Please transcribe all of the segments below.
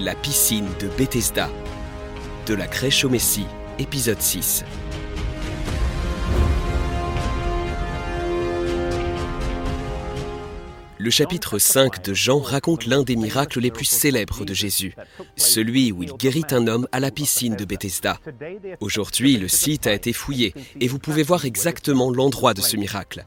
La piscine de Bethesda. De la crèche au Messie, épisode 6. Le chapitre 5 de Jean raconte l'un des miracles les plus célèbres de Jésus, celui où il guérit un homme à la piscine de Bethesda. Aujourd'hui, le site a été fouillé et vous pouvez voir exactement l'endroit de ce miracle.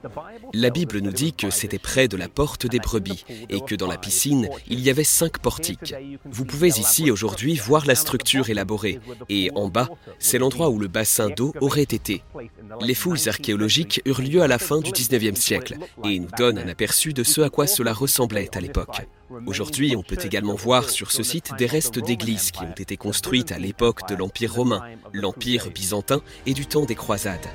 La Bible nous dit que c'était près de la porte des brebis et que dans la piscine, il y avait cinq portiques. Vous pouvez ici aujourd'hui voir la structure élaborée et en bas, c'est l'endroit où le bassin d'eau aurait été. Les fouilles archéologiques eurent lieu à la fin du 19e siècle et nous donnent un aperçu de ce à quoi cela ressemblait à l'époque. Aujourd'hui, on peut également voir sur ce site des restes d'églises qui ont été construites à l'époque de l'Empire romain, l'Empire byzantin et du temps des croisades.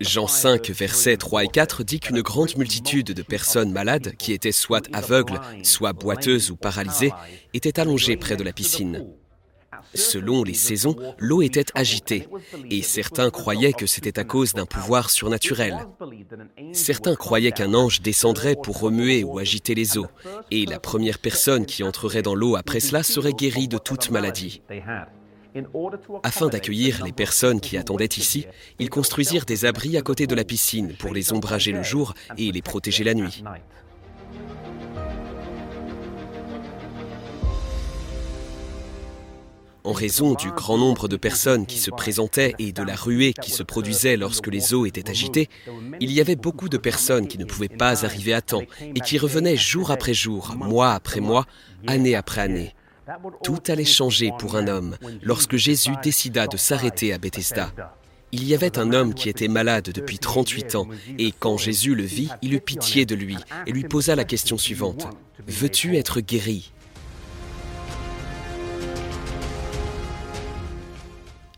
Jean 5, versets 3 et 4 dit qu'une grande multitude de personnes malades, qui étaient soit aveugles, soit boiteuses ou paralysées, étaient allongées près de la piscine. Selon les saisons, l'eau était agitée, et certains croyaient que c'était à cause d'un pouvoir surnaturel. Certains croyaient qu'un ange descendrait pour remuer ou agiter les eaux, et la première personne qui entrerait dans l'eau après cela serait guérie de toute maladie. Afin d'accueillir les personnes qui attendaient ici, ils construisirent des abris à côté de la piscine pour les ombrager le jour et les protéger la nuit. En raison du grand nombre de personnes qui se présentaient et de la ruée qui se produisait lorsque les eaux étaient agitées, il y avait beaucoup de personnes qui ne pouvaient pas arriver à temps et qui revenaient jour après jour, mois après mois, année après année. Tout allait changer pour un homme lorsque Jésus décida de s'arrêter à Bethesda. Il y avait un homme qui était malade depuis 38 ans, et quand Jésus le vit, il eut pitié de lui et lui posa la question suivante. Veux-tu être guéri?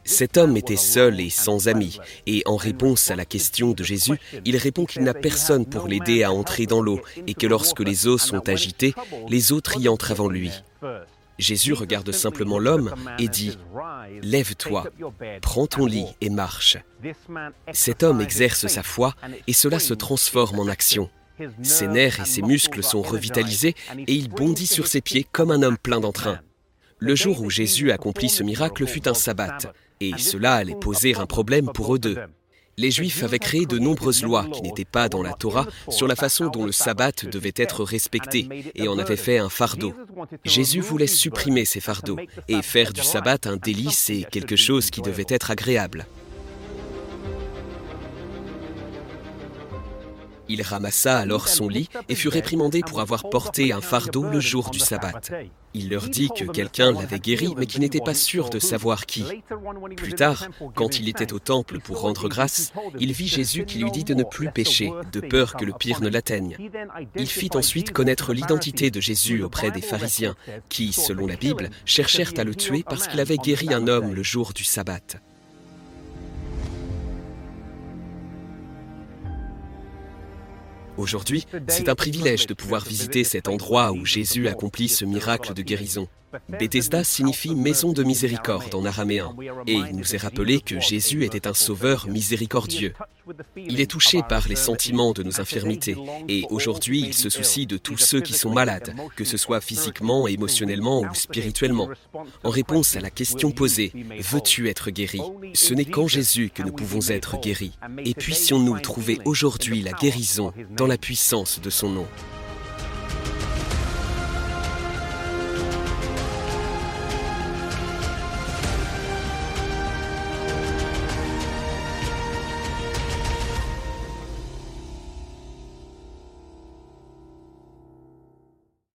Cet homme était seul et sans amis, et en réponse à la question de Jésus, il répond qu'il n'a personne pour l'aider à entrer dans l'eau, et que lorsque les eaux sont agitées, les autres y entrent avant lui. Jésus regarde simplement l'homme et dit ⁇ Lève-toi, prends ton lit et marche ⁇ Cet homme exerce sa foi et cela se transforme en action. Ses nerfs et ses muscles sont revitalisés et il bondit sur ses pieds comme un homme plein d'entrain. Le jour où Jésus accomplit ce miracle fut un sabbat et cela allait poser un problème pour eux deux. Les Juifs avaient créé de nombreuses lois qui n'étaient pas dans la Torah sur la façon dont le sabbat devait être respecté et en avaient fait un fardeau. Jésus voulait supprimer ces fardeaux et faire du sabbat un délice et quelque chose qui devait être agréable. Il ramassa alors son lit et fut réprimandé pour avoir porté un fardeau le jour du sabbat. Il leur dit que quelqu'un l'avait guéri, mais qu'il n'était pas sûr de savoir qui. Plus tard, quand il était au temple pour rendre grâce, il vit Jésus qui lui dit de ne plus pécher, de peur que le pire ne l'atteigne. Il fit ensuite connaître l'identité de Jésus auprès des pharisiens, qui, selon la Bible, cherchèrent à le tuer parce qu'il avait guéri un homme le jour du sabbat. Aujourd'hui, c'est un privilège de pouvoir visiter cet endroit où Jésus accomplit ce miracle de guérison. Bethesda signifie maison de miséricorde en araméen, et il nous est rappelé que Jésus était un sauveur miséricordieux. Il est touché par les sentiments de nos infirmités, et aujourd'hui il se soucie de tous ceux qui sont malades, que ce soit physiquement, émotionnellement ou spirituellement. En réponse à la question posée, veux-tu être guéri? Ce n'est qu'en Jésus que nous pouvons être guéris, et puissions-nous trouver aujourd'hui la guérison dans la puissance de son nom.